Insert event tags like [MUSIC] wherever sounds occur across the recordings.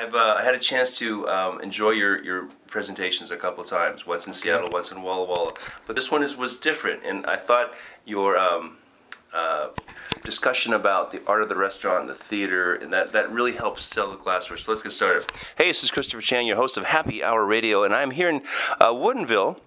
I've uh, had a chance to um, enjoy your, your presentations a couple of times. Once in Seattle, once in Walla Walla. But this one is was different, and I thought your um, uh, discussion about the art of the restaurant, the theater, and that, that really helps sell the glassware. So let's get started. Hey, this is Christopher Chan, your host of Happy Hour Radio, and I'm here in uh, Woodinville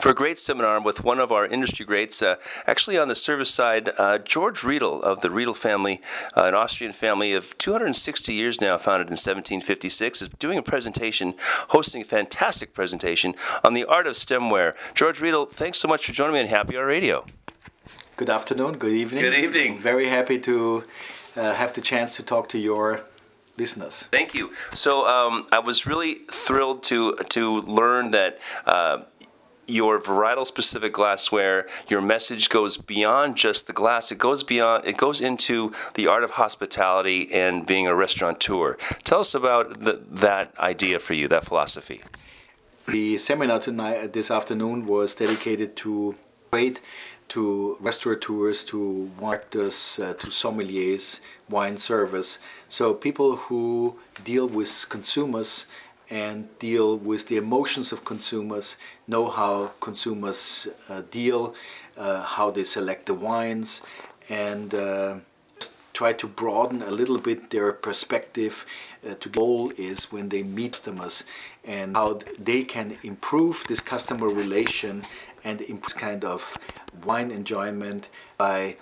for a great seminar with one of our industry greats, uh, actually on the service side, uh, George Riedel of the Riedel family, uh, an Austrian family of 260 years now, founded in 1756, is doing a presentation, hosting a fantastic presentation on the art of stemware. George Riedel, thanks so much for joining me on Happy Hour Radio. Good afternoon, good evening. Good evening. Very happy to uh, have the chance to talk to your listeners. Thank you. So um, I was really thrilled to to learn that uh, your varietal specific glassware your message goes beyond just the glass. It goes beyond it goes into the art of hospitality and being a restaurateur. Tell us about the, that idea for you that philosophy. The seminar tonight this afternoon was dedicated to trade to restaurateurs, to actors, uh, to sommeliers, wine servers. So people who deal with consumers and deal with the emotions of consumers, know how consumers uh, deal, uh, how they select the wines, and uh, try to broaden a little bit their perspective. Uh, to goal is when they meet customers and how they can improve this customer relation and improve kind of wine enjoyment by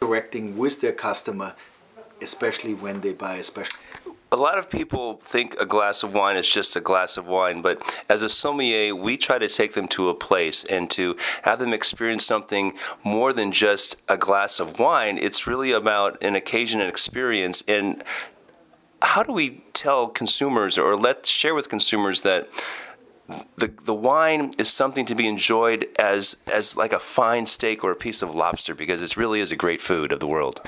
interacting with their customer, especially when they buy a special. A lot of people think a glass of wine is just a glass of wine, but as a sommelier, we try to take them to a place and to have them experience something more than just a glass of wine. It's really about an occasion and experience. And how do we tell consumers or let's share with consumers that the the wine is something to be enjoyed as as like a fine steak or a piece of lobster because it really is a great food of the world.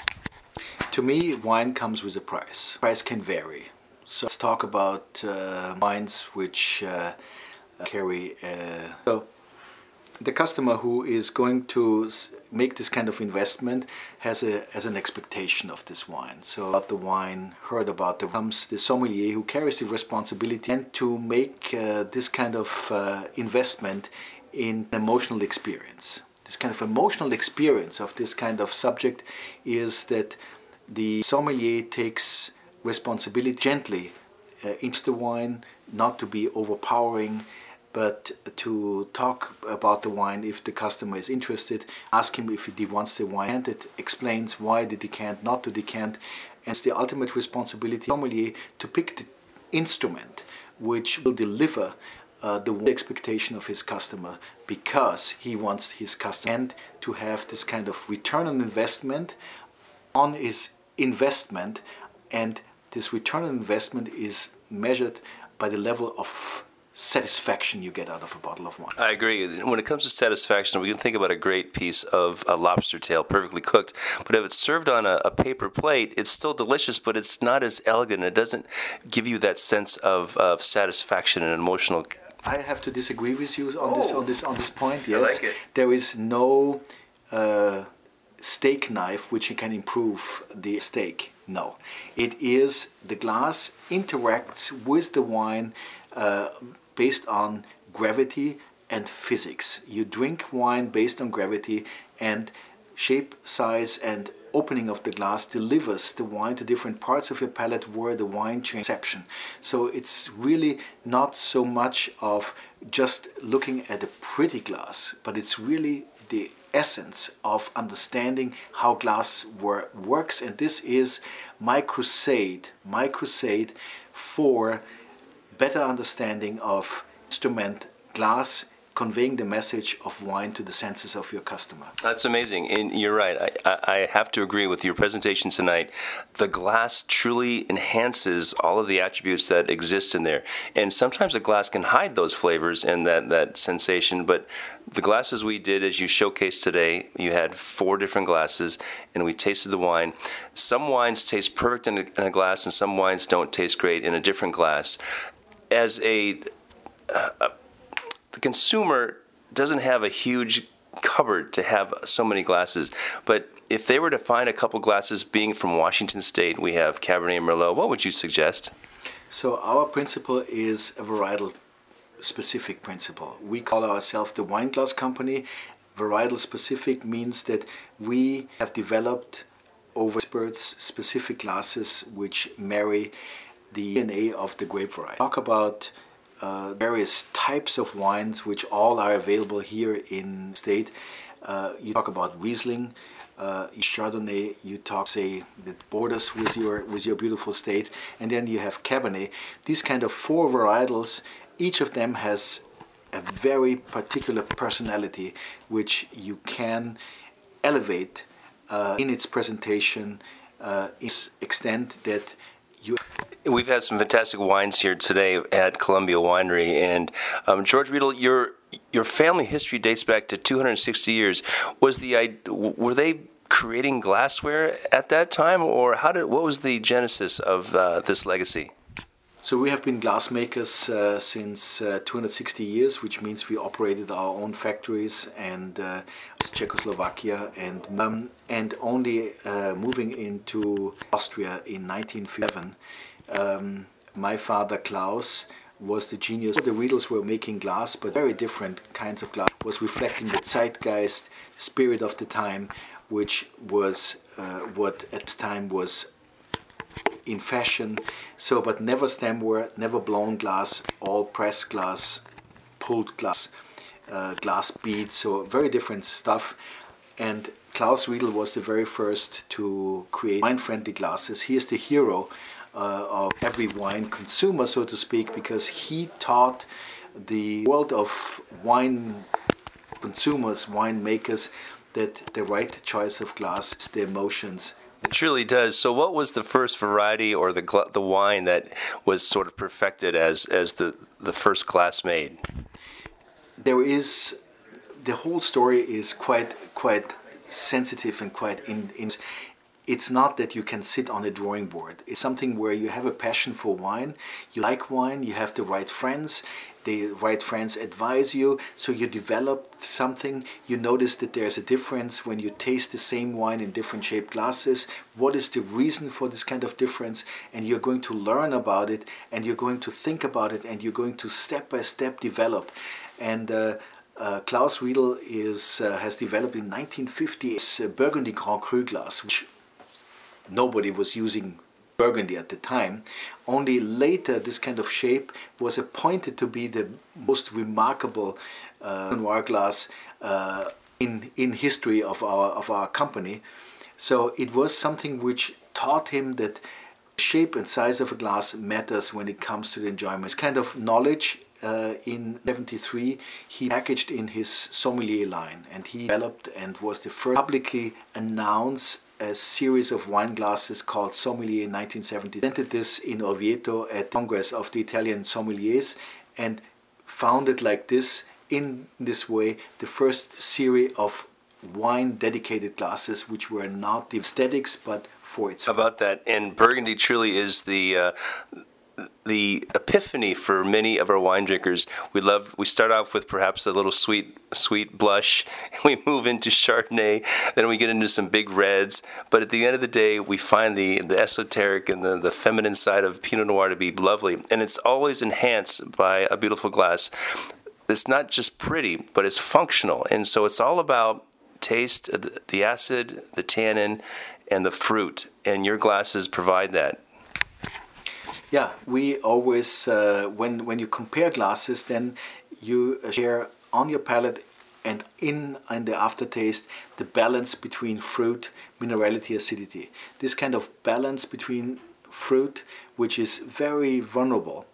To me, wine comes with a price. Price can vary. So let's talk about uh, wines which uh, carry. Uh, so the customer who is going to make this kind of investment has a has an expectation of this wine. So about the wine, heard about the comes the sommelier who carries the responsibility and to make uh, this kind of uh, investment in emotional experience. This kind of emotional experience of this kind of subject is that the sommelier takes responsibility gently uh, into the wine, not to be overpowering but to talk about the wine if the customer is interested, ask him if he wants the wine, and it explains why the decant, not to decant, and it's the ultimate responsibility sommelier to pick the instrument which will deliver uh, the expectation of his customer because he wants his customer to have this kind of return on investment on his investment and this return on investment is measured by the level of satisfaction you get out of a bottle of wine. I agree. When it comes to satisfaction, we can think about a great piece of a lobster tail, perfectly cooked. But if it's served on a, a paper plate, it's still delicious, but it's not as elegant. It doesn't give you that sense of, of satisfaction and emotional. I have to disagree with you on oh. this on this on this point. Yes, like there is no uh, steak knife which can improve the steak. No, it is the glass interacts with the wine. Uh, based on gravity and physics. You drink wine based on gravity and shape, size, and opening of the glass delivers the wine to different parts of your palate where the wine changes perception. So it's really not so much of just looking at a pretty glass, but it's really the essence of understanding how glass wor- works. And this is my crusade, my crusade for better understanding of instrument glass conveying the message of wine to the senses of your customer. That's amazing. And you're right. I, I have to agree with your presentation tonight. The glass truly enhances all of the attributes that exist in there. And sometimes a glass can hide those flavors and that, that sensation. But the glasses we did, as you showcased today, you had four different glasses and we tasted the wine. Some wines taste perfect in a, in a glass and some wines don't taste great in a different glass as a, uh, the consumer doesn't have a huge cupboard to have so many glasses, but if they were to find a couple glasses being from Washington State, we have Cabernet Merlot. What would you suggest? So our principle is a varietal specific principle. We call ourselves the wine glass company. Varietal specific means that we have developed over experts specific glasses which marry the DNA of the grape variety. Talk about uh, various types of wines which all are available here in state. Uh, you talk about Riesling, uh, Chardonnay, you talk say that borders with your with your beautiful state, and then you have Cabernet. These kind of four varietals, each of them has a very particular personality which you can elevate uh, in its presentation uh, in extent that you We've had some fantastic wines here today at Columbia Winery, and um, George Riedel, your your family history dates back to 260 years. Was the were they creating glassware at that time, or how did what was the genesis of uh, this legacy? So we have been glassmakers uh, since uh, 260 years, which means we operated our own factories and uh, Czechoslovakia and um, and only uh, moving into Austria in 1957. Um, my father Klaus was the genius. The Riedels were making glass, but very different kinds of glass. Was reflecting the zeitgeist, spirit of the time, which was uh, what at the time was in fashion. So, but never stemware, never blown glass, all pressed glass, pulled glass, uh, glass beads. So very different stuff. And Klaus Riedel was the very first to create wine-friendly glasses. He is the hero uh, of every wine consumer, so to speak, because he taught the world of wine consumers, wine makers, that the right choice of glass is the emotions. It truly does. So, what was the first variety or the gl- the wine that was sort of perfected as as the the first glass made? There is the whole story is quite quite sensitive and quite in, in it's not that you can sit on a drawing board. It's something where you have a passion for wine, you like wine, you have the right friends, the right friends advise you, so you develop something. You notice that there's a difference when you taste the same wine in different shaped glasses. What is the reason for this kind of difference? And you're going to learn about it, and you're going to think about it, and you're going to step by step develop. And uh, uh, Klaus Riedel is, uh, has developed in 1950 a Burgundy Grand Cru glass, which nobody was using Burgundy at the time. Only later, this kind of shape was appointed to be the most remarkable uh, noir glass uh, in in history of our of our company. So it was something which taught him that shape and size of a glass matters when it comes to the enjoyment. This kind of knowledge uh, in 73 he packaged in his sommelier line and he developed and was the first publicly announced a series of wine glasses called Sommelier in 1970. Presented this in Orvieto at Congress of the Italian Sommeliers and founded like this in this way the first series of wine dedicated glasses which were not the aesthetics but for its How about that and burgundy truly is the uh, the epiphany for many of our wine drinkers. We love. We start off with perhaps a little sweet, sweet blush, [LAUGHS] and we move into Chardonnay. Then we get into some big reds. But at the end of the day, we find the the esoteric and the, the feminine side of Pinot Noir to be lovely, and it's always enhanced by a beautiful glass. It's not just pretty, but it's functional, and so it's all about taste, the acid, the tannin, and the fruit. And your glasses provide that. Yeah, we always uh, when when you compare glasses, then you share on your palate and in in the aftertaste the balance between fruit, minerality, acidity. This kind of balance between fruit, which is very vulnerable,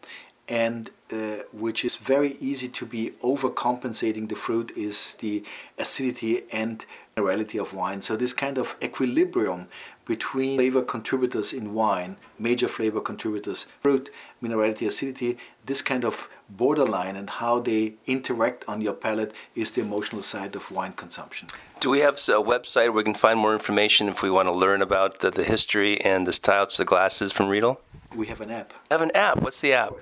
and uh, which is very easy to be overcompensating the fruit, is the acidity and minerality of wine. So this kind of equilibrium between flavor contributors in wine, major flavor contributors, fruit, minerality, acidity, this kind of borderline and how they interact on your palate is the emotional side of wine consumption. Do we have a website where we can find more information if we want to learn about the, the history and the types of glasses from Riedel? We have an app. Have an app. What's the app?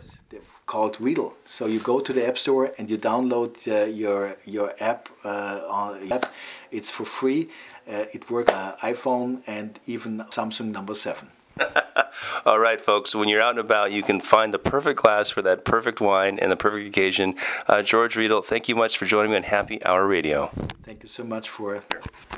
Called Riedel. So you go to the App Store and you download uh, your your app. Uh, on, app. It's for free. Uh, it works uh, iPhone and even Samsung number seven. [LAUGHS] All right, folks. When you're out and about, you can find the perfect glass for that perfect wine and the perfect occasion. Uh, George Riedel, thank you much for joining me on Happy Hour Radio. Thank you so much for